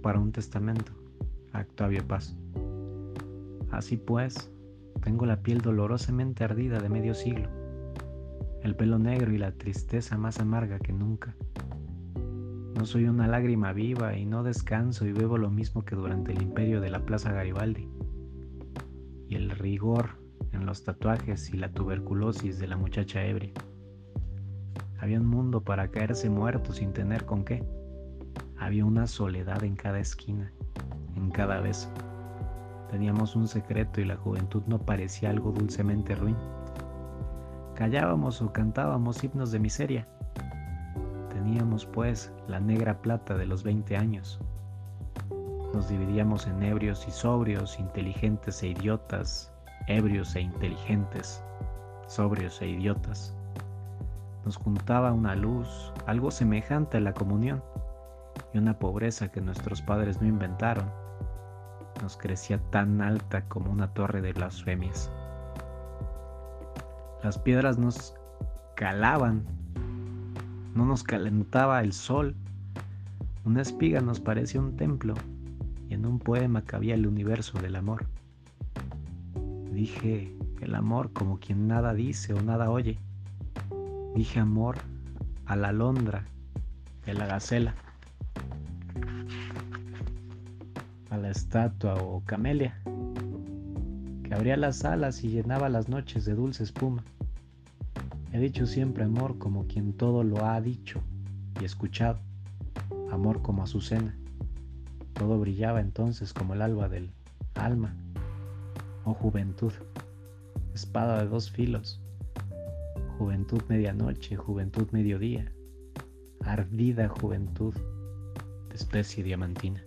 para un testamento Octavio Paz. Así pues, tengo la piel dolorosamente ardida de medio siglo, el pelo negro y la tristeza más amarga que nunca. No soy una lágrima viva y no descanso y bebo lo mismo que durante el imperio de la Plaza Garibaldi. Y el rigor en los tatuajes y la tuberculosis de la muchacha ebria. Había un mundo para caerse muerto sin tener con qué. Había una soledad en cada esquina, en cada beso. Teníamos un secreto y la juventud no parecía algo dulcemente ruin. Callábamos o cantábamos himnos de miseria. Teníamos pues la negra plata de los 20 años. Nos dividíamos en ebrios y sobrios, inteligentes e idiotas, ebrios e inteligentes, sobrios e idiotas. Nos juntaba una luz, algo semejante a la comunión, y una pobreza que nuestros padres no inventaron. Nos crecía tan alta como una torre de blasfemias. Las piedras nos calaban, no nos calentaba el sol. Una espiga nos parecía un templo y en un poema cabía el universo del amor. Dije el amor como quien nada dice o nada oye. Dije amor a la alondra de la gacela, a la estatua o camelia, que abría las alas y llenaba las noches de dulce espuma. He dicho siempre amor como quien todo lo ha dicho y escuchado, amor como azucena. Todo brillaba entonces como el alba del alma oh juventud, espada de dos filos, juventud medianoche, juventud mediodía, ardida juventud de especie diamantina.